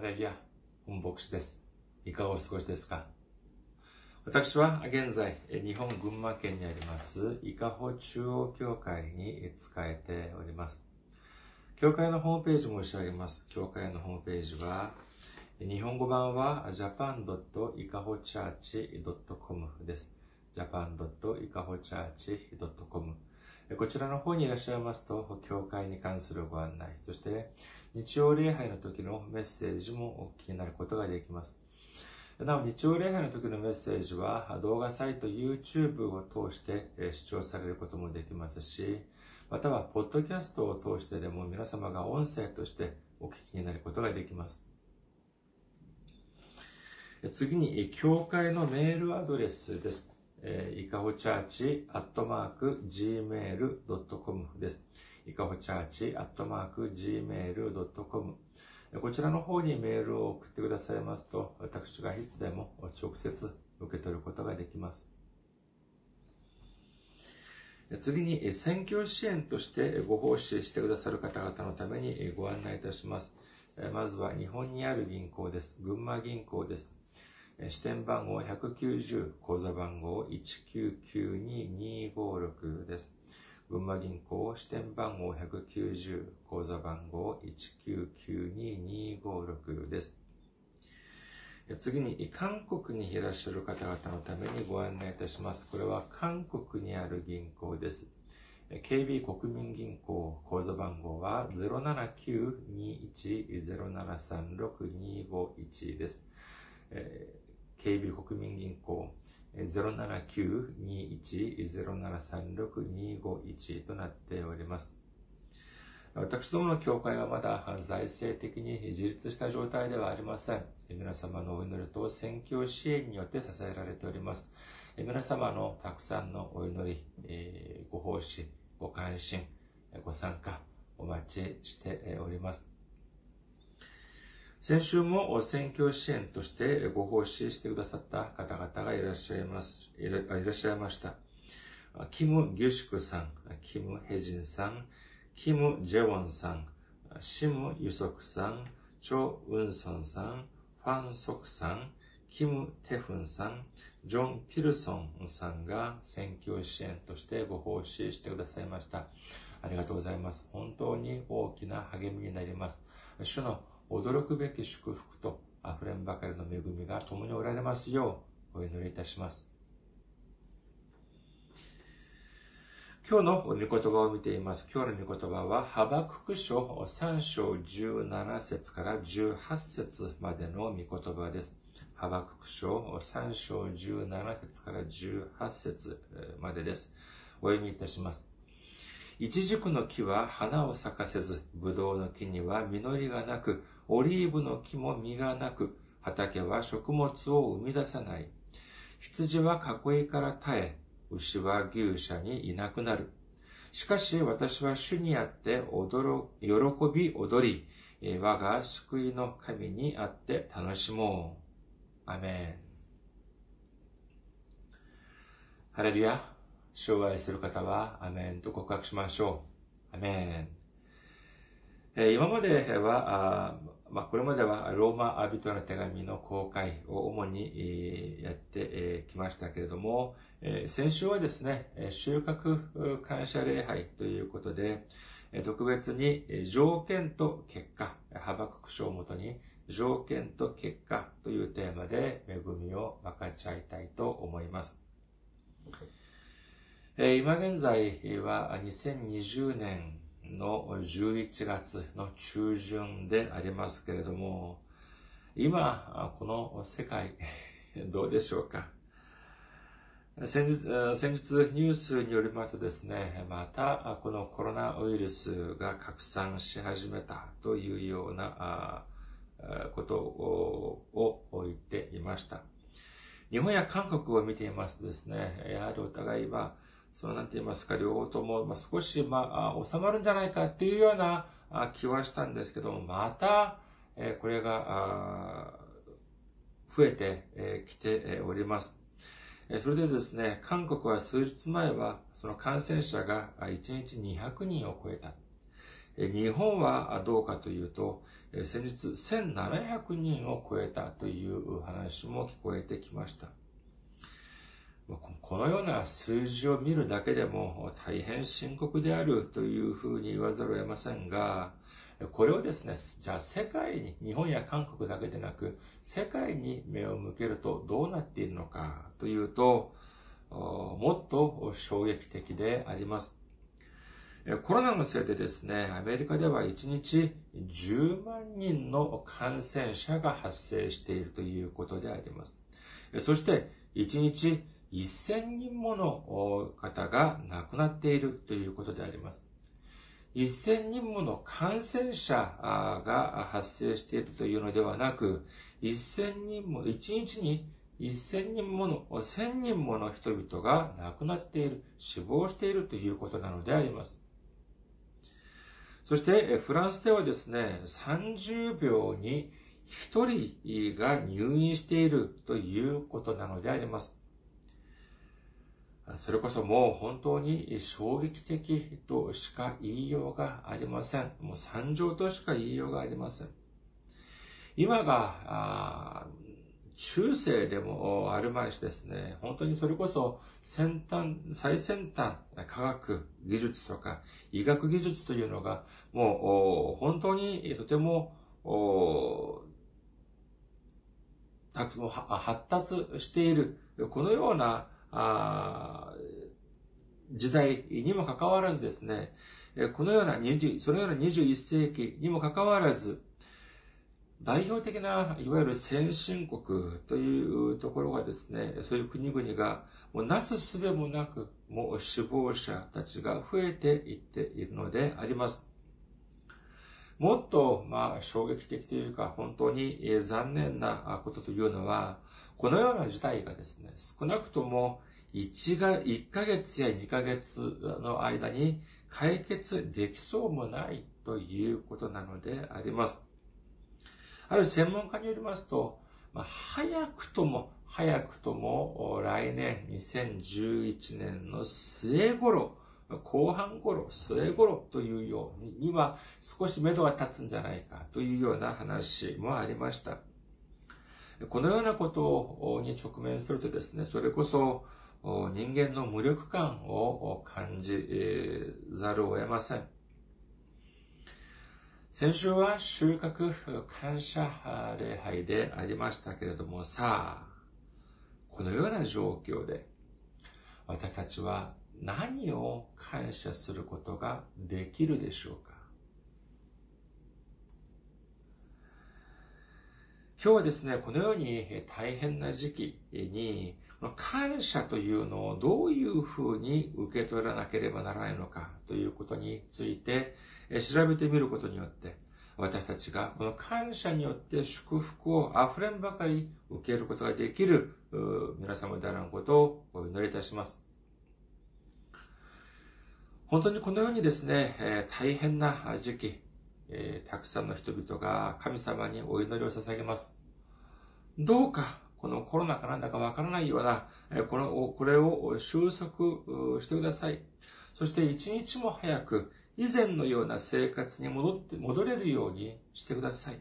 ハレルヤ、本牧師です。いかがお過ごしですか？私は現在、日本群馬県にあります、伊香保中央教会に仕えております。教会のホームページ申し上げます。教会のホームページは、日本語版は japan.ikahochurch.com です。japan.ikahochurch.com こちらの方にいらっしゃいますと、教会に関するご案内、そして日曜礼拝の時のメッセージもお聞きになることができます。なお、日曜礼拝の時のメッセージは動画サイト YouTube を通して視聴されることもできますし、または、ポッドキャストを通してでも皆様が音声としてお聞きになることができます。次に、教会のメールアドレスです。いかほチャーチアットマーク gmail.com です。いかほチャーチアットマーク gmail.com こちらの方にメールを送ってくださいますと、私がいつでも直接受け取ることができます。次に、選挙支援としてご奉仕してくださる方々のためにご案内いたします。まずは日本にある銀行です。群馬銀行です。支店番号190、口座番号1992256です。群馬銀行支店番号190、口座番号1992256です。次に、韓国にいらっしゃる方々のためにご案内いたします。これは韓国にある銀行です。KB 国民銀行口座番号は079-21-0736-251です。え KB 国民銀行079-21-0736-251となっております。私どもの教会はまだ財政的に自立した状態ではありません。皆様のお祈りと宣教支援によって支えられております。皆様のたくさんのお祈り、ご奉仕、ご関心、ご参加、お待ちしております。先週も選挙支援としてご奉仕してくださった方々がいらっしゃいます、いらっしゃいました。キム・ギュシクさん、キム・ヘジンさん、キム・ジェウォンさん、シム・ユソクさん、チョ・ウンソンさん、ファン・ソクさん、キム・テフンさん、ジョン・ピルソンさんが選挙支援としてご奉仕してくださいました。ありがとうございます。本当に大きな励みになります。主の驚くべき祝福と溢れんばかりの恵みが共におられますようお祈りいたします。今日の御言葉を見ています。今日の御言葉は、ハバクク書3章17節から18節までの御言葉です。ハバクク書3章17節から18節までです。お読みいたします。イチジクの木は花を咲かせず、ブドウの木には実りがなく、オリーブの木も実がなく、畑は食物を生み出さない。羊は囲いから絶え、牛は牛舎にいなくなる。しかし私は主にあって驚、喜び踊り、我が救いの神にあって楽しもう。アメン。ハレルヤ。障害する方は、アメンと告白しましょう。アメン。今までは、まあ、これまではローマ人の手紙の公開を主にやってきましたけれども、先週はですね、収穫感謝礼拝ということで、特別に条件と結果、幅ク書をもとに条件と結果というテーマで恵みを分かち合いたいと思います。今現在は2020年の11月の中旬でありますけれども、今、この世界、どうでしょうか？先日、先日ニュースによりますとですね、またこのコロナウイルスが拡散し始めたというようなことを言っていました。日本や韓国を見ていますとですね、やはりお互いはそのなんて言いますか、両方とも、まあ、少し、まあ、収まるんじゃないかっていうような気はしたんですけども、また、えこれが、増えてきております。それでですね、韓国は数日前は、その感染者が1日200人を超えた。日本はどうかというと、先日1700人を超えたという話も聞こえてきました。このような数字を見るだけでも大変深刻であるというふうに言わざるを得ませんが、これをですね、じゃあ世界に、日本や韓国だけでなく、世界に目を向けるとどうなっているのかというと、もっと衝撃的であります。コロナのせいでですね、アメリカでは1日10万人の感染者が発生しているということであります。そして1日1000人もの方が亡くなっているということであります。1000人もの感染者が発生しているというのではなく、1000人も、1日に1000人もの、1000人もの人々が亡くなっている、死亡しているということなのであります。そして、フランスではですね、30秒に1人が入院しているということなのであります。それこそもう本当に衝撃的としか言いようがありません。もう惨状としか言いようがありません。今が、中世でもあるまいしですね、本当にそれこそ先端、最先端、科学技術とか医学技術というのがもう本当にとても発達している、このようなあ時代にもかかわらずですね、このような20、そのような21世紀にもかかわらず、代表的な、いわゆる先進国というところがですね、そういう国々が、もうなすすべもなく、もう死亡者たちが増えていっているのであります。もっと、まあ、衝撃的というか、本当に残念なことというのは、このような事態がですね、少なくとも1が、1ヶ月や2ヶ月の間に解決できそうもないということなのであります。ある専門家によりますと、まあ、早くとも、早くとも来年2011年の末頃、後半頃、末頃というようには少し目処が立つんじゃないかというような話もありました。このようなことに直面するとですね、それこそ人間の無力感を感じざるを得ません。先週は収穫感謝礼拝でありましたけれども、さあ、このような状況で、私たちは何を感謝することができるでしょうか？今日はですね、このように大変な時期に、感謝というのをどういうふうに受け取らなければならないのかということについて調べてみることによって、私たちがこの感謝によって祝福を溢れんばかり受けることができる皆様であらんことをお祈りいたします。本当にこのようにですね、大変な時期、えたくさんの人々が神様にお祈りを捧げます。どうか、このコロナかなんだかわからないようなえ、この、これを収束してください。そして一日も早く以前のような生活に戻って、戻れるようにしてください。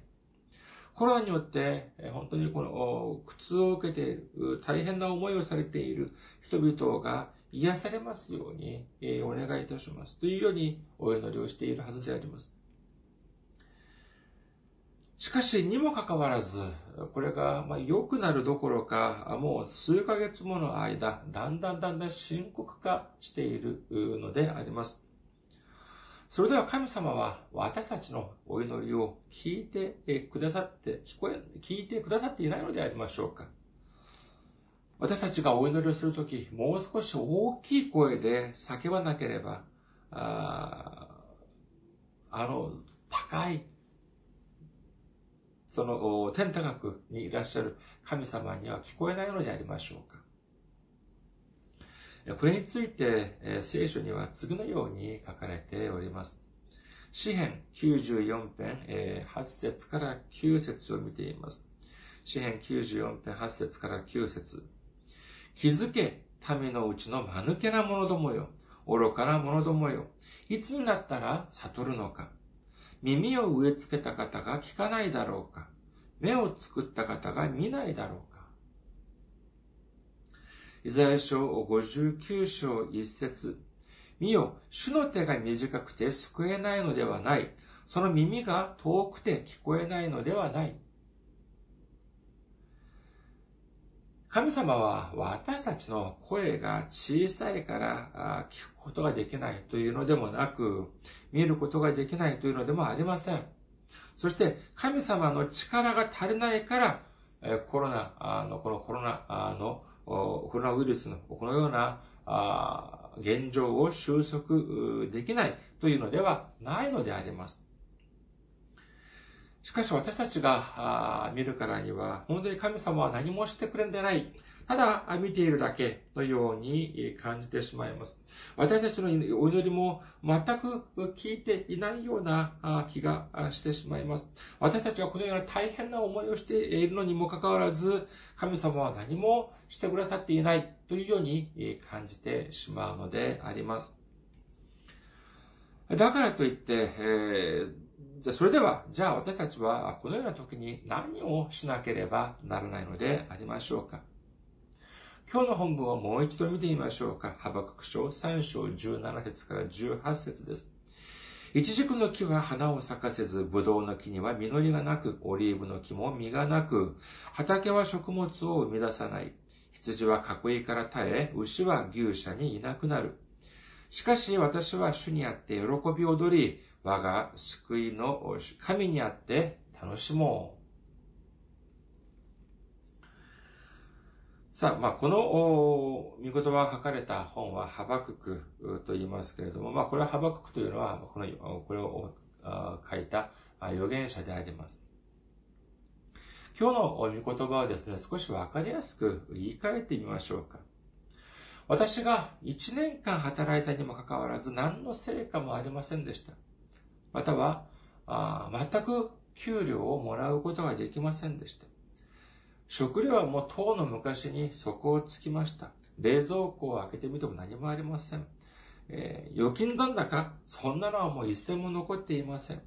コロナによって、本当にこの苦痛を受けている、大変な思いをされている人々が癒されますようにお願いいたします。というようにお祈りをしているはずであります。しかし、にもかかわらず、これが良くなるどころか、もう数ヶ月もの間、だんだんだんだん深刻化しているのであります。それでは神様は私たちのお祈りを聞いてくださって、聞こえ、聞いてくださっていないのでありましょうか私たちがお祈りをするとき、もう少し大きい声で叫ばなければ、ああの、高い、その、天高くにいらっしゃる神様には聞こえないのでありましょうかこれについて、聖書には次のように書かれております。詩編94編、8節から9節を見ています。詩編94編8節から9節気づけ、民のうちの間抜けな者どもよ。愚かな者どもよ。いつになったら悟るのか。耳を植え付けた方が聞かないだろうか目を作った方が見ないだろうかイザヤ書59章1節見よ、主の手が短くて救えないのではない。その耳が遠くて聞こえないのではない。神様は私たちの声が小さいから聞くことができないというのでもなく、見ることができないというのでもありません。そして神様の力が足りないから、コロナの、このコロナの、コロナウイルスのこのような現状を収束できないというのではないのであります。しかし私たちが見るからには、本当に神様は何もしてくれんでない。ただ見ているだけのように感じてしまいます。私たちのお祈りも全く聞いていないような気がしてしまいます。私たちがこのような大変な思いをしているのにもかかわらず、神様は何もしてくださっていないというように感じてしまうのであります。だからといって、えーじゃあそれでは、じゃあ私たちはこのような時に何をしなければならないのでありましょうか？今日の本文をもう一度見てみましょうか。ハバクク書3章17節から18節です。イチジクの木は花を咲かせず、ブドウの木には実りがなく、オリーブの木も実がなく、畑は食物を生み出さない。羊は囲いから耐え、牛は牛舎にいなくなる。しかし私は主にあって喜び踊り、我が救いの神にあって楽しもう。さあ、まあ、この御言葉が書かれた本はハバククと言いますけれども、まあ、これはハバククというのは、この、これを書いた預言者であります。今日の御言葉はですね、少しわかりやすく言い換えてみましょうか。私が1年間働いたにもかかわらず何の成果もありませんでした。または、あ全く給料をもらうことができませんでした。食料はもう当の昔に底をつきました。冷蔵庫を開けてみても何もありません。えー、預金残高そんなのはもう一銭も残っていません。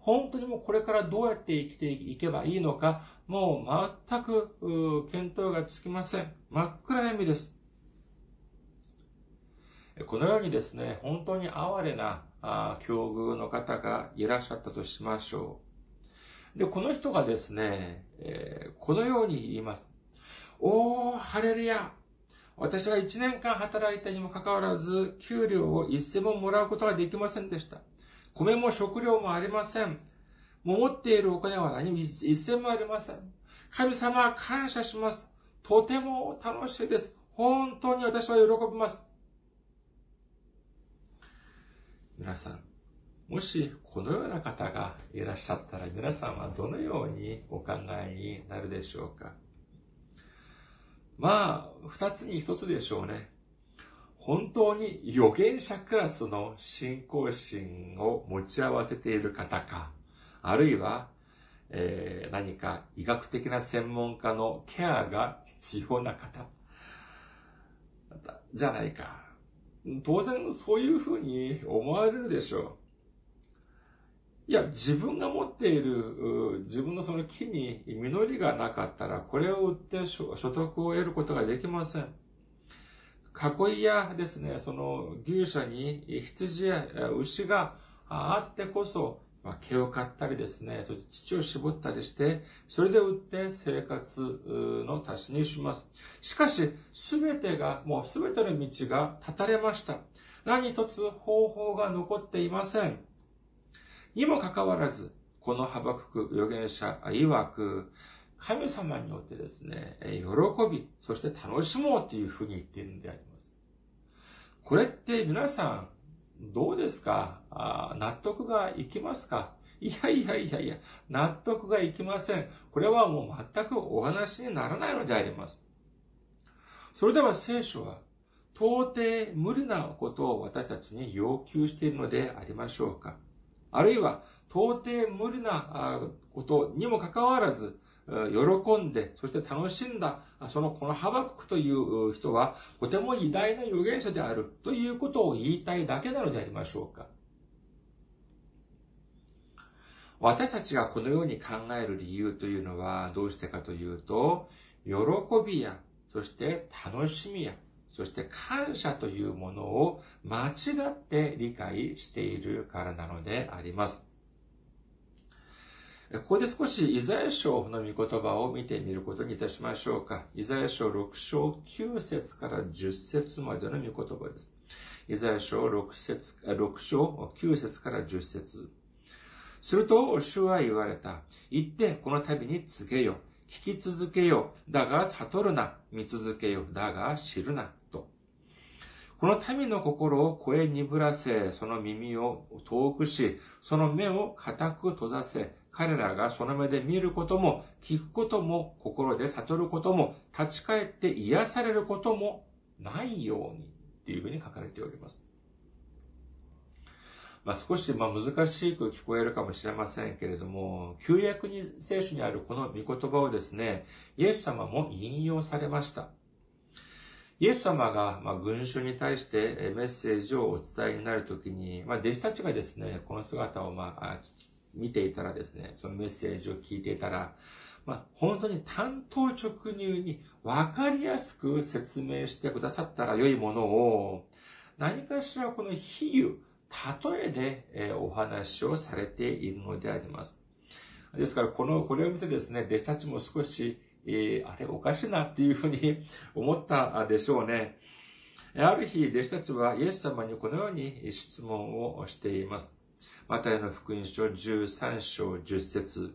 本当にもうこれからどうやって生きていけばいいのか、もう全く、見当がつきません。真っ暗闇です。このようにですね、本当に哀れなあ境遇の方がいらっしゃったとしましょう。で、この人がですね、えー、このように言います。おー、ハレルヤ私は一年間働いたにもかかわらず、給料を一銭ももらうことができませんでした。米も食料もありません。も持っているお金は何も一銭もありません。神様感謝します。とても楽しいです。本当に私は喜びます。皆さん、もしこのような方がいらっしゃったら皆さんはどのようにお考えになるでしょうか？まあ、二つに一つでしょうね。本当に預言者クラスの信仰心を持ち合わせている方か、あるいは、えー、何か医学的な専門家のケアが必要な方、じゃないか。当然そういうふうに思われるでしょう。いや、自分が持っている、自分のその木に実りがなかったら、これを売って所得を得ることができません。囲いやですね、その牛舎に羊や牛があってこそ、まあ、毛を買ったりですね、そして乳を絞ったりして、それで売って生活の足しにします。しかし、すべてが、もうすべての道が断たれました。何一つ方法が残っていません。にもかかわらず、このハバクク預言者曰く、神様によってですね、喜び、そして楽しもうというふうに言っているんであります。これって皆さん、どうですか？あ納得がいきますか？いやいやいやいや、納得がいきません。これはもう全くお話にならないのであります。それでは聖書は、到底無理なことを私たちに要求しているのでありましょうか？あるいは、到底無理なことにもかかわらず、喜んで、そして楽しんだ、その、このハバククという人は、とても偉大な預言者であるということを言いたいだけなのでありましょうか。私たちがこのように考える理由というのはどうしてかというと、喜びや、そして楽しみや、そして感謝というものを間違って理解しているからなのであります。ここで少しイザヤ書の御言葉を見てみることにいたしましょうか。イザヤ書6章9節から10節までの御言葉です。イザヤ書6節6章9節から10節すると、主は言われた。言って、この旅に告げよ。聞き続けよ。だが悟るな。見続けよ。だが知るな。と。この民の心を声鈍らせ、その耳を遠くし、その目を固く閉ざせ、彼らがその目で見ることも、聞くことも、心で悟ることも、立ち返って癒されることもないように、っていうふうに書かれております。まあ、少しまあ難しく聞こえるかもしれませんけれども、旧約に聖書にあるこの御言葉をですね、イエス様も引用されました。イエス様が、まあ、群衆に対してメッセージをお伝えになるときに、まあ、弟子たちがですね、この姿を、まあ、見ていたらですね、そのメッセージを聞いていたら、まあ、本当に単刀直入に分かりやすく説明してくださったら良いものを、何かしらこの比喩、例えで、えお話をされているのであります。ですから、この、これを見てですね、弟子たちも少し、えー、あれおかしいなっていうふうに 思ったでしょうね。ある日、弟子たちはイエス様にこのように質問をしています。マタイの福音書13章10節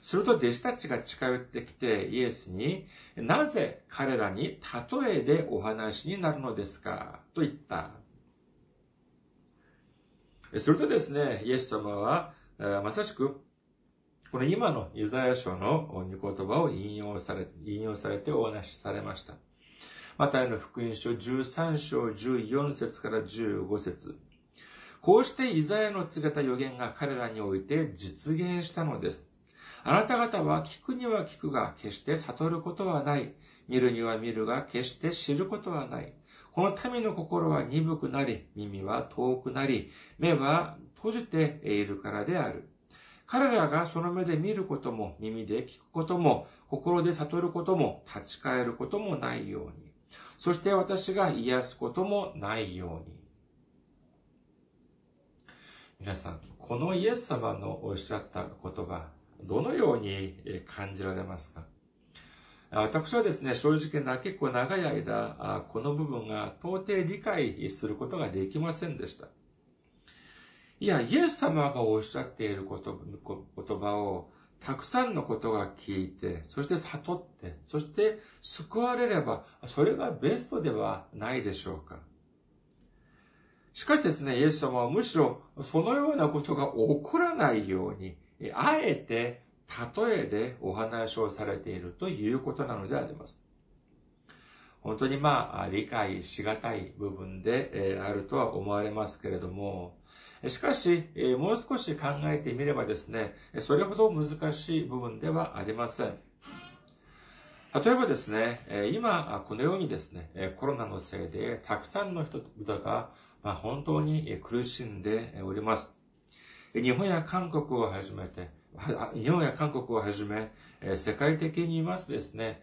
すると弟子たちが近寄ってきてイエスに、なぜ彼らに例えでお話になるのですか？と言った。するとですね、イエス様は、まさしく、この今のユザヤ書の御言葉を引用され、引用されてお話しされました。またの福音書13章14節から15節こうしてイザヤの告げた予言が彼らにおいて実現したのです。あなた方は聞くには聞くが決して悟ることはない。見るには見るが決して知ることはない。この民の心は鈍くなり、耳は遠くなり、目は閉じているからである。彼らがその目で見ることも、耳で聞くことも、心で悟ることも、立ち返ることもないように。そして私が癒すこともないように。皆さん、このイエス様のおっしゃった言葉、どのように感じられますか？私はですね、正直な結構長い間、この部分が到底理解することができませんでした。いや、イエス様がおっしゃっている言葉を、たくさんのことが聞いて、そして悟って、そして救われれば、それがベストではないでしょうか。しかしですね、イエス様はむしろそのようなことが起こらないように、あえて例えでお話をされているということなのであります。本当にまあ、理解しがたい部分であるとは思われますけれども、しかし、もう少し考えてみればですね、それほど難しい部分ではありません。例えばですね、今、このようにですね、コロナのせいでたくさんの人々がまあ本当に苦しんでおります。日本や韓国をはじめて、日本や韓国をはじめ、世界的に言いますとですね、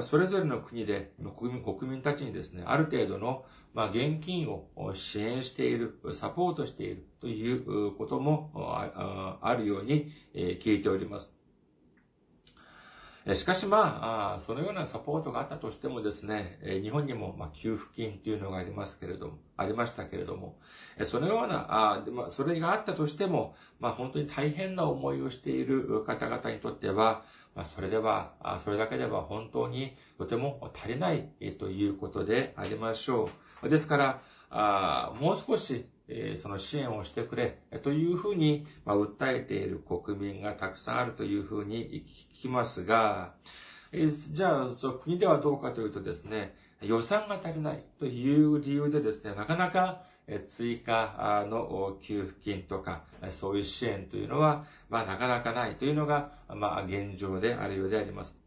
それぞれの国で国民国民たちにですね、ある程度の現金を支援している、サポートしているということもあるように聞いております。しかしまあ、そのようなサポートがあったとしてもですね、日本にも給付金というのがありますけれども、ありましたけれども、そのような、それがあったとしても、まあ本当に大変な思いをしている方々にとっては、まあそれでは、それだけでは本当にとても足りないということでありましょう。ですから、もう少しえその支援をしてくれ、というふうに、ま訴えている国民がたくさんあるというふうに聞きますが、えじゃあ、国ではどうかというとですね、予算が足りないという理由でですね、なかなか追加の給付金とか、そういう支援というのは、まあなかなかないというのが、まあ現状であるようであります。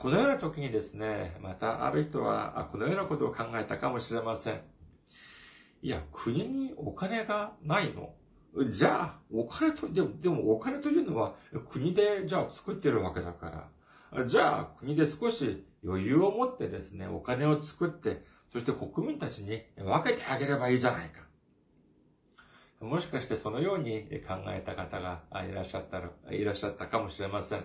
このような時にですね、またある人はこのようなことを考えたかもしれません。いや、国にお金がないのじゃあ、お金と、でも、でもお金というのは国でじゃあ作ってるわけだから、じゃあ国で少し余裕を持ってですね、お金を作って、そして国民たちに分けてあげればいいじゃないか。もしかしてそのように考えた方がいらっしゃったら、いらっしゃったかもしれません。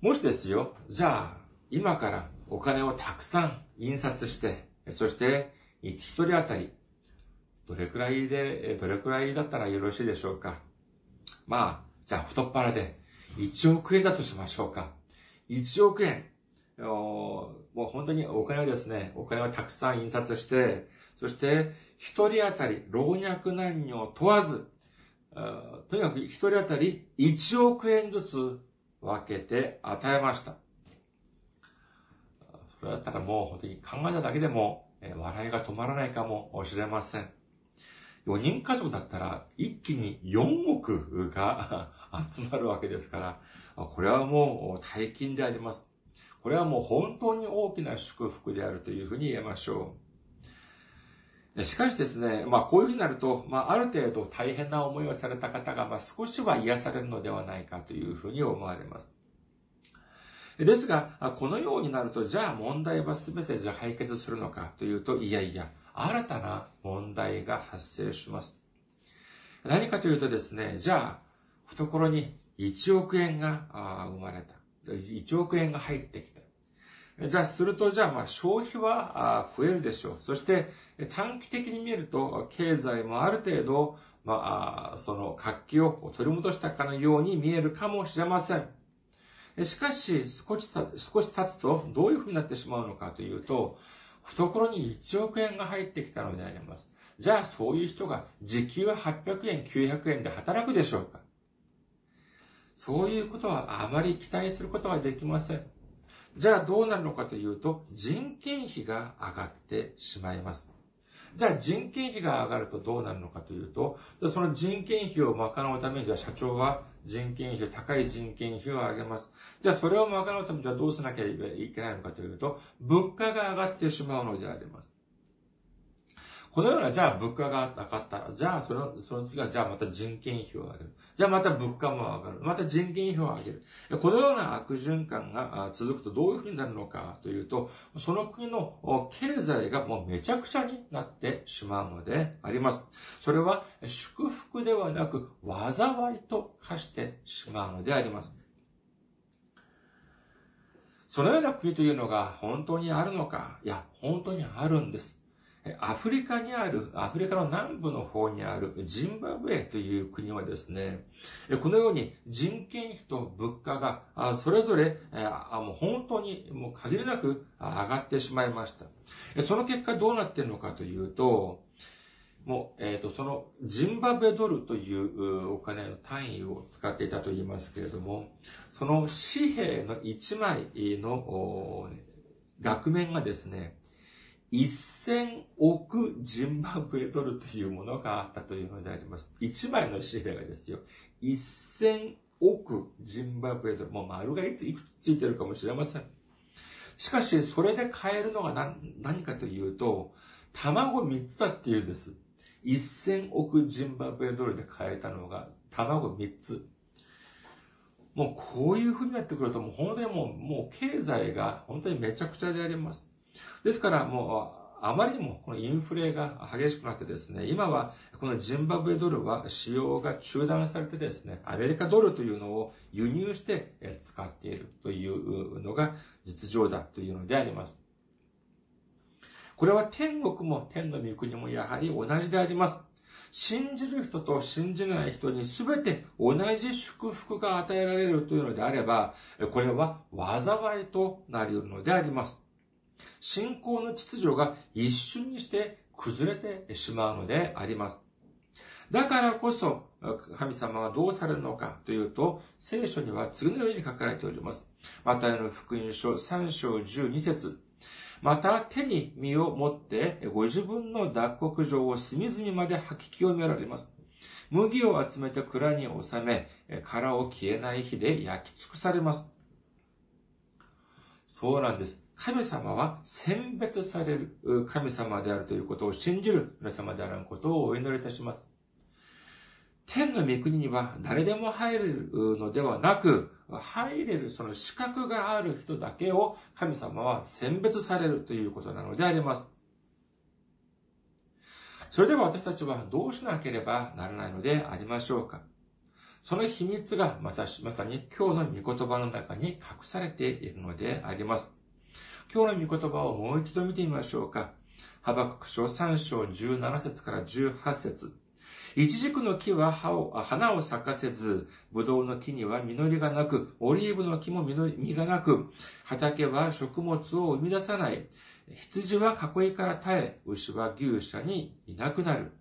もしですよ、じゃあ、今からお金をたくさん印刷して、そして一人当たり、どれくらいで、どれくらいだったらよろしいでしょうか。まあ、じゃあ太っ腹で1億円だとしましょうか。1億円。もう本当にお金をですね、お金をたくさん印刷して、そして一人当たり老若男女問わず、とにかく一人当たり1億円ずつ分けて与えました。それだったらもう本当に考えただけでもえ笑いが止まらないかもしれません。4人家族だったら一気に4億が 集まるわけですから、これはもう大金であります。これはもう本当に大きな祝福であるというふうに言えましょう。しかしですね、まあこういうふうになると、まあある程度大変な思いをされた方が、まあ少しは癒されるのではないかというふうに思われます。ですが、このようになると、じゃあ問題は全てじゃ解決するのかというと、いやいや、新たな問題が発生します。何かというとですね、じゃあ、懐に1億円が生まれた。1億円が入ってきた。じゃあ、すると、じゃあ、まあ、消費は増えるでしょう。そして、短期的に見ると、経済もある程度、まあ、その活気を取り戻したかのように見えるかもしれません。しかし、少し、少し経つと、どういうふうになってしまうのかというと、懐に1億円が入ってきたのであります。じゃあそういう人が時給800円、900円で働くでしょうか？そういうことはあまり期待することができません。じゃあどうなるのかというと、人件費が上がってしまいます。じゃあ人件費が上がるとどうなるのかというと、じゃその人件費を賄うために、じゃあ社長は人件費、高い人件費を上げます。じゃあそれを賄うために、じゃどうしなきゃいけないのかというと、物価が上がってしまうのであります。このような、じゃあ物価が上がったら、じゃあその、その次は、じゃあまた人件費を上げる。じゃあまた物価も上がる。また人件費を上げる。このような悪循環が続くとどういうふうになるのかというと、その国の経済がもうめちゃくちゃになってしまうのであります。それは祝福ではなく災いと化してしまうのであります。そのような国というのが本当にあるのか？いや、本当にあるんです。アフリカにある、アフリカの南部の方にあるジンバブエという国はですね、このように人件費と物価がそれぞれ本当に限りなく上がってしまいました。その結果どうなっているのかというと、もう、えっ、ー、と、その、ジンバブエドルというお金の単位を使っていたと言いますけれども、その紙幣の1枚の額面がですね、1000億ジンバブエドルというものがあったというのであります。1枚の紙幣がですよ。1000億ジンバブエドル。もう丸がいくつついてるかもしれません。しかし、それで買えるのが何何かというと、卵3つだっていうんです。1000億ジンバブエドルで買えたのが卵3つ。もうこういう風になってくると、もう本当にもう、もう経済が本当にめちゃくちゃであります。ですからもう、あまりにもこのインフレが激しくなってですね、今はこのジンバブエドルは使用が中断されてですね、アメリカドルというのを輸入して使っているというのが実情だというのであります。これは天国も天の御国もやはり同じであります。信じる人と信じない人に全て同じ祝福が与えられるというのであれば、これは災いとなり得るのであります。信仰の秩序が一瞬にして崩れてしまうのであります。だからこそ、神様はどうされるのかというと、聖書には次のように書かれております。マタイの福音書3章12節また手に身を持ってご自分の脱穀状を隅々まで吐き清められます。麦を集めて蔵に収め、殻を消えない火で焼き尽くされます。そうなんです。神様は選別される神様であるということを信じる皆様であることをお祈りいたします。天の御国には誰でも入れるのではなく、入れるその資格がある人だけを神様は選別されるということなのであります。それでは私たちはどうしなければならないのでありましょうかその秘密がまさまさに今日の御言葉の中に隠されているのであります。今日の御言葉をもう一度見てみましょうか。ハバクク書3章17節から18節イチジクの木は葉を花を咲かせず、ブドウの木には実りがなく、オリーブの木も実がなく、畑は食物を生み出さない。羊は囲いから耐え、牛は牛舎にいなくなる。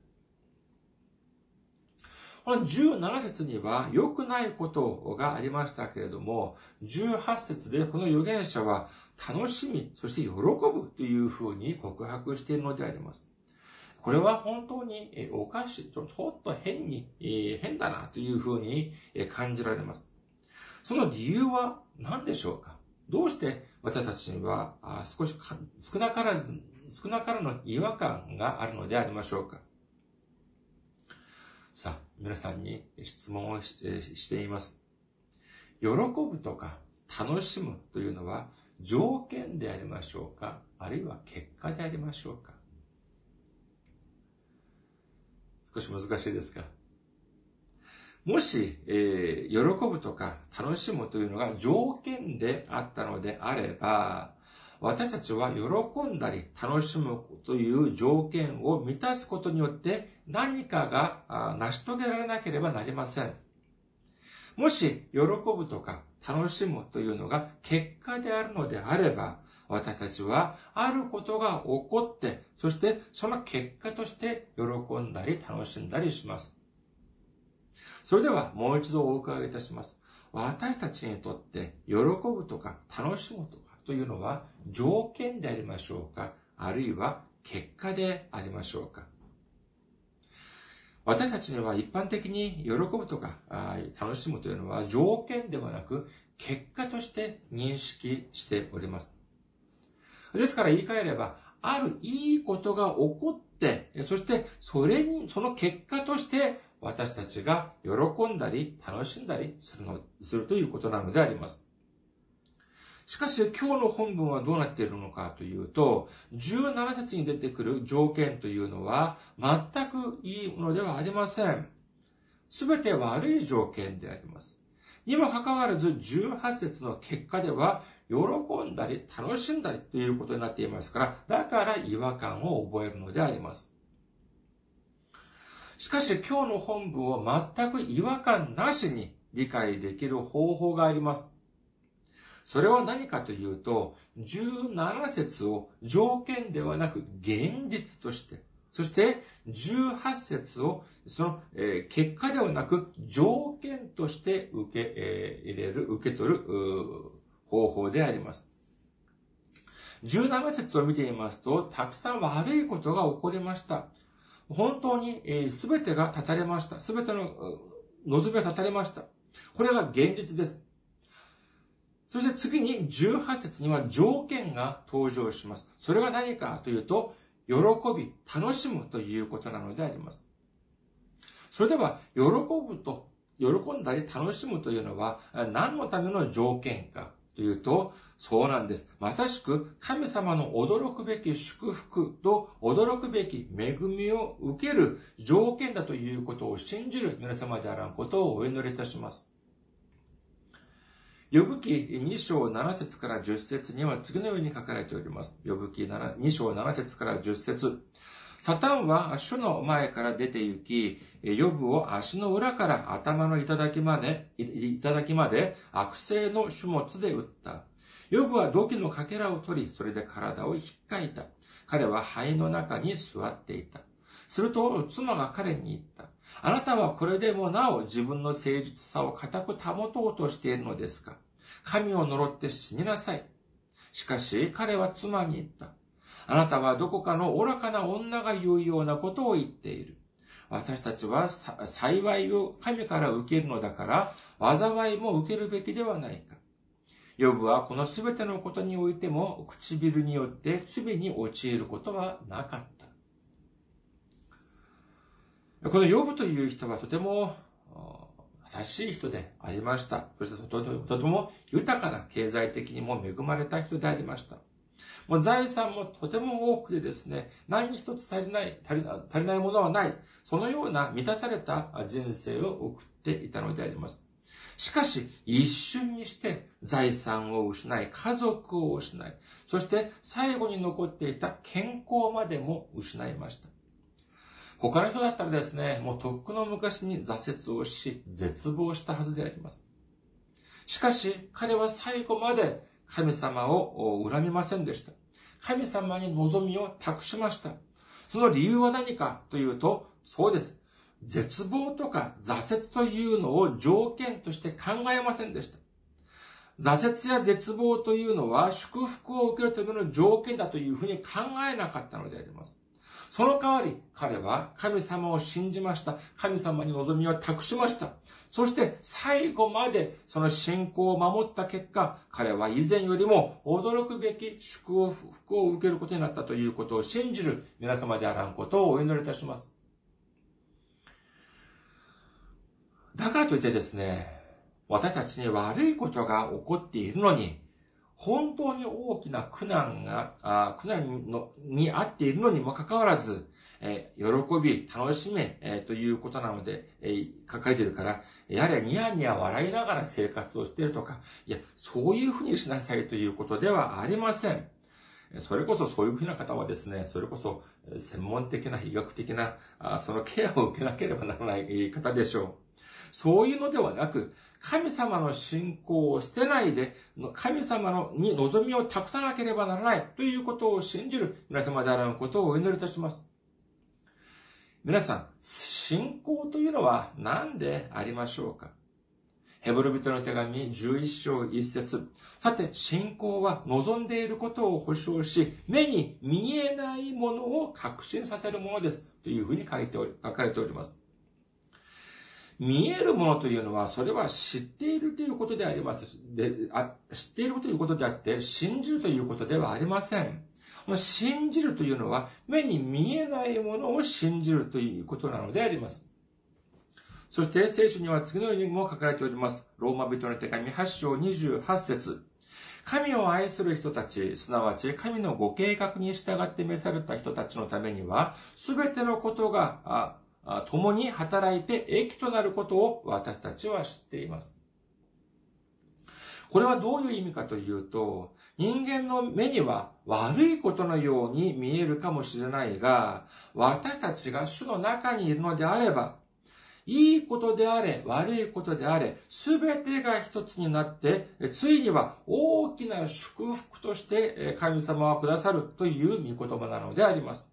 この17節には良くないことがありましたけれども、18節でこの預言者は楽しみ、そして喜ぶというふうに告白しているのであります。これは本当におかしい、ちょっと変に、変だなというふうに感じられます。その理由は何でしょうか？どうして私たちには少し少なからず、少なからの違和感があるのでありましょうか？さあ、皆さんに質問をしています。喜ぶとか楽しむというのは条件でありましょうか？あるいは結果でありましょうか？少し難しいですか？もし、えー、喜ぶとか楽しむというのが条件であったのであれば、私たちは喜んだり楽しむという条件を満たすことによって何かが成し遂げられなければなりません。もし、喜ぶとか楽しむというのが結果であるのであれば、私たちはあることが起こって、そしてその結果として喜んだり楽しんだりします。それではもう一度お伺いいたします。私たちにとって喜ぶとか楽しむとかというのは条件でありましょうか？あるいは結果でありましょうか？私たちには一般的に喜ぶとか楽しむというのは条件ではなく結果として認識しております。ですから言い換えれば、あるいいことが起こって、そしてそれに、その結果として私たちが喜んだり楽しんだりするの、するということなのであります。しかし今日の本文はどうなっているのかというと、17節に出てくる条件というのは全くいいものではありません。すべて悪い条件であります。にもかかわらず18節の結果では喜んだり楽しんだりということになっていますから、だから違和感を覚えるのであります。しかし今日の本文を全く違和感なしに理解できる方法があります。それは何かというと、17節を条件ではなく現実として、そして18節をその、えー、結果ではなく条件として受け、えー、入れる、受け取る方法であります。17節を見てみますと、たくさん悪いことが起こりました。本当にすべ、えー、てが断たれました。すべての望みが断たれました。これが現実です。そして次に18節には条件が登場します。それが何かというと、喜び、楽しむということなのであります。それでは、喜ぶと、喜んだり楽しむというのは何のための条件かというと、そうなんです。まさしく神様の驚くべき祝福と驚くべき恵みを受ける条件だということを信じる皆様であらんことをお祈りいたします。呼ぶ記2章7節から10節には次のように書かれております。呼ぶ記2章7節から10節サタンは主の前から出て行き、呼ぶを足の裏から頭の頂まで、頂まで悪性の種物で打った。呼ぶは土器のかけらを取り、それで体を引っかいた。彼は肺の中に座っていた。すると、妻が彼に言った。あなたはこれでもなお自分の誠実さを固く保とうとしているのですか？神を呪って死になさい。しかし彼は妻に言った。あなたはどこかの愚かな女が言うようなことを言っている。私たちは幸いを神から受けるのだから、災いも受けるべきではないか。ヨブはこの全てのことにおいても唇によって罪に陥ることはなかった。このヨブという人はとても優しい人でありました。そしてとても豊かな経済的にも恵まれた人でありました。もう財産もとても多くてですね、何一つ足りない、足り足りないものはない。そのような満たされた人生を送っていたのであります。しかし、一瞬にして財産を失い、家族を失い、そして最後に残っていた健康までも失いました。他の人だったらですね、もうとっくの昔に挫折をし、絶望したはずであります。しかし、彼は最後まで神様を恨みませんでした。神様に望みを託しました。その理由は何かというと、そうです。絶望とか挫折というのを条件として考えませんでした。挫折や絶望というのは祝福を受けるための条件だというふうに考えなかったのであります。その代わり、彼は神様を信じました。神様に望みを託しました。そして最後までその信仰を守った結果、彼は以前よりも驚くべき祝福を受けることになったということを信じる皆様であらんことをお祈りいたします。だからといってですね、私たちに悪いことが起こっているのに、本当に大きな苦難が、あ苦難のにあっているのにもかかわらず、えー、喜び、楽しめ、えー、ということなので、えー、書かれているから、やれニヤニヤ笑いながら生活をしているとか、いや、そういうふうにしなさいということではありません。それこそそういうふうな方はですね、それこそ専門的な医学的な、そのケアを受けなければならない方でしょう。そういうのではなく、神様の信仰を捨てないで、神様のに望みを託さなければならないということを信じる皆様であることをお祈りいたします。皆さん、信仰というのは何でありましょうか？ヘブル人の手紙11章1節さて、信仰は望んでいることを保証し、目に見えないものを確信させるものです。というふうに書いており、書かれております。見えるものというのは、それは知っているということでありますであ。知っているということであって、信じるということではありません。信じるというのは、目に見えないものを信じるということなのであります。そして聖書には次のようにも書かれております。ローマ人の手紙8章28節神を愛する人たち、すなわち神のご計画に従って召された人たちのためには、すべてのことが共に働いて益となることを私たちは知っています。これはどういう意味かというと、人間の目には悪いことのように見えるかもしれないが、私たちが主の中にいるのであれば、いいことであれ、悪いことであれ、すべてが一つになって、ついには大きな祝福として神様はくださるという御言葉なのであります。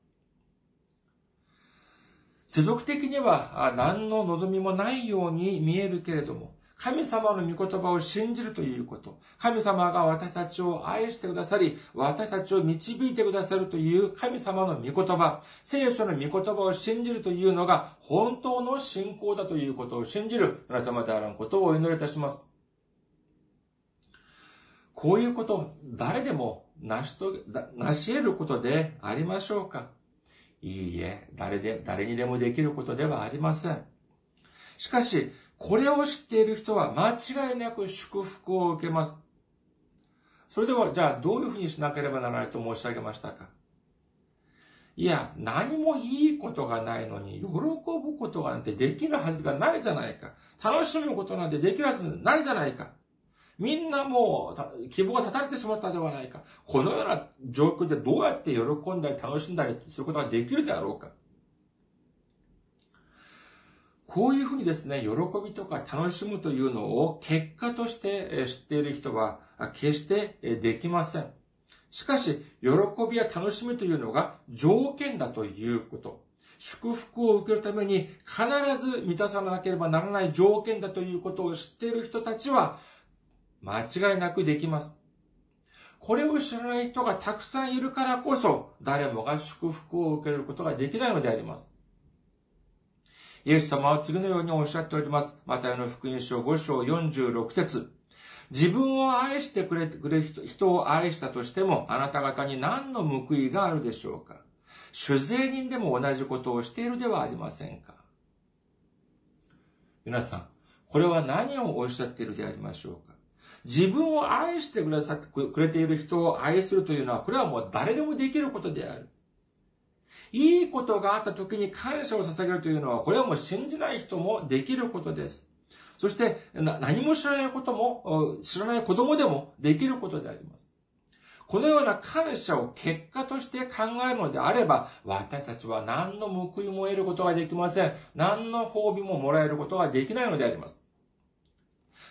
世俗的には何の望みもないように見えるけれども、神様の御言葉を信じるということ。神様が私たちを愛してくださり、私たちを導いてくださるという神様の御言葉、聖書の御言葉を信じるというのが本当の信仰だということを信じる皆様であることをお祈りいたします。こういうこと、誰でも成しと、成し得ることでありましょうか？いいえ、誰で、誰にでもできることではありません。しかし、これを知っている人は間違いなく祝福を受けます。それでは、じゃあどういうふうにしなければならないと申し上げましたか？いや、何もいいことがないのに、喜ぶことなんてできるはずがないじゃないか。楽しむことなんてできるはずないじゃないか。みんなもう、希望が絶たれてしまったではないか。このような状況でどうやって喜んだり楽しんだりすることができるであろうか。こういうふうにですね、喜びとか楽しむというのを結果として知っている人は決してできません。しかし、喜びや楽しみというのが条件だということ。祝福を受けるために必ず満たさなければならない条件だということを知っている人たちは、間違いなくできます。これを知らない人がたくさんいるからこそ、誰もが祝福を受けることができないのであります。イエス様は次のようにおっしゃっております。マタイの福音書5章46節自分を愛してくれくれ人を愛したとしても、あなた方に何の報いがあるでしょうか酒税人でも同じことをしているではありませんか皆さん、これは何をおっしゃっているでありましょうか自分を愛してくださってくれている人を愛するというのは、これはもう誰でもできることである。いいことがあった時に感謝を捧げるというのは、これはもう信じない人もできることです。そして、何も知らないことも、知らない子供でもできることであります。このような感謝を結果として考えるのであれば、私たちは何の報いも得ることができません。何の褒美ももらえることができないのであります。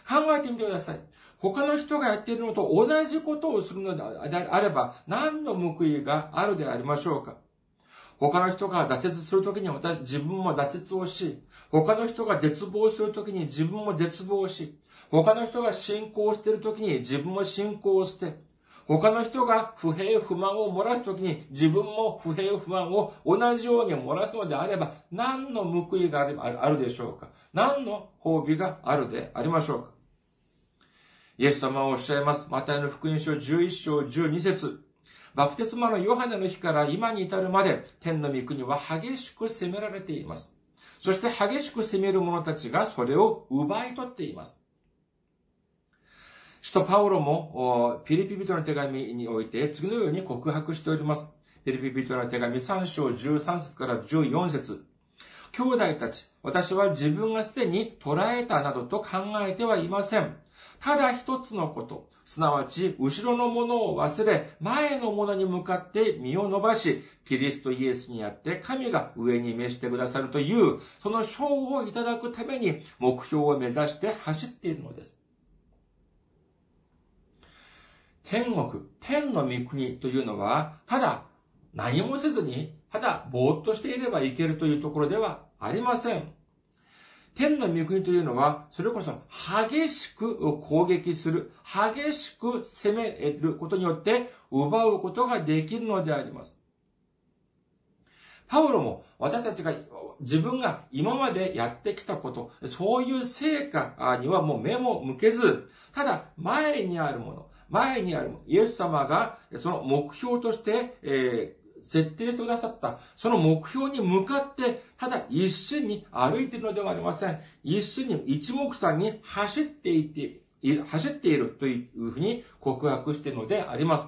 考えてみてください。他の人がやっているのと同じことをするのであれば、何の報いがあるでありましょうか？他の人が挫折するときに私、自分も挫折をし、他の人が絶望するときに自分も絶望し、他の人が信仰しているときに自分も信仰をして、他の人が不平不満を漏らすときに自分も不平不満を同じように漏らすのであれば、何の報いがあるでしょうか？何の褒美があるでありましょうか？イエス様はおっしゃいます。マタイの福音書11章12節バプテスマのヨハネの日から今に至るまで、天の御国は激しく責められています。そして激しく責める者たちがそれを奪い取っています。使徒パウロも、ピリピ人の手紙において次のように告白しております。ピリピ人の手紙3章13節から14節兄弟たち、私は自分がすでに捉えたなどと考えてはいません。ただ一つのこと、すなわち、後ろのものを忘れ、前のものに向かって身を伸ばし、キリストイエスにあって神が上に召してくださるという、その賞をいただくために目標を目指して走っているのです。天国、天の御国というのは、ただ何もせずに、ただぼーっとしていればいけるというところではありません。天の御国というのは、それこそ激しく攻撃する、激しく攻めることによって奪うことができるのであります。パウロも私たちが自分が今までやってきたこと、そういう成果にはもう目も向けず、ただ前にあるもの、前にあるものイエス様がその目標として、え設定してくださった、その目標に向かって、ただ一心に歩いているのではありません。一心に一目散に走っていて、走っているというふうに告白しているのであります。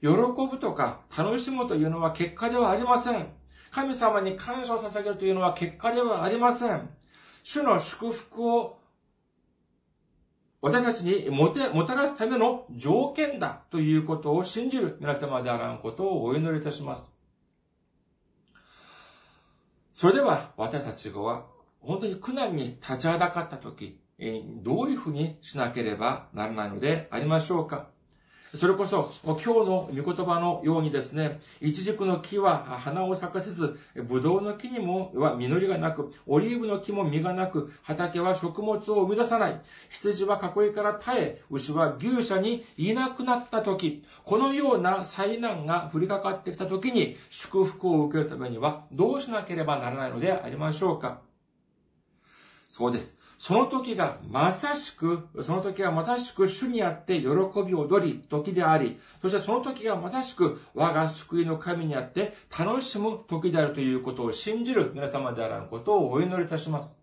喜ぶとか楽しむというのは結果ではありません。神様に感謝を捧げるというのは結果ではありません。主の祝福を私たちにもて、もたらすための条件だということを信じる皆様であらんことをお祈りいたします。それでは私たちは本当に苦難に立ちはだかったとき、どういうふうにしなければならないのでありましょうか？それこそ、今日の御言葉のようにですね、一軸の木は花を咲かせず、ブドウの木にもは実りがなく、オリーブの木も実がなく、畑は食物を生み出さない。羊は囲いから耐え、牛は牛舎にいなくなった時、このような災難が降りかかってきた時に、祝福を受けるためには、どうしなければならないのでありましょうかそうです。その時がまさしく、その時がまさしく主にあって喜び踊り時であり、そしてその時がまさしく我が救いの神にあって楽しむ時であるということを信じる皆様であらぬことをお祈りいたします。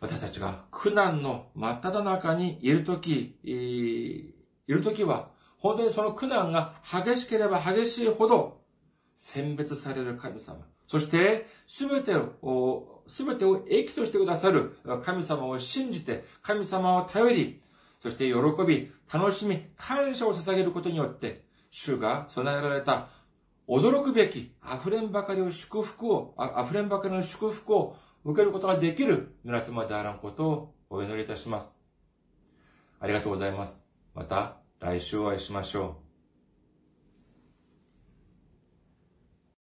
私たちが苦難の真っ只中にいるとき、いるときは、本当にその苦難が激しければ激しいほど選別される神様。そして、すべてをすべてを益としてくださる神様を信じて、神様を頼り、そして喜び、楽しみ、感謝を捧げることによって、主が備えられた驚くべき溢れんばかりを祝福を、溢れんばかりの祝福を受けることができる皆様であらんことをお祈りいたします。ありがとうございます。また来週お会いしましょう。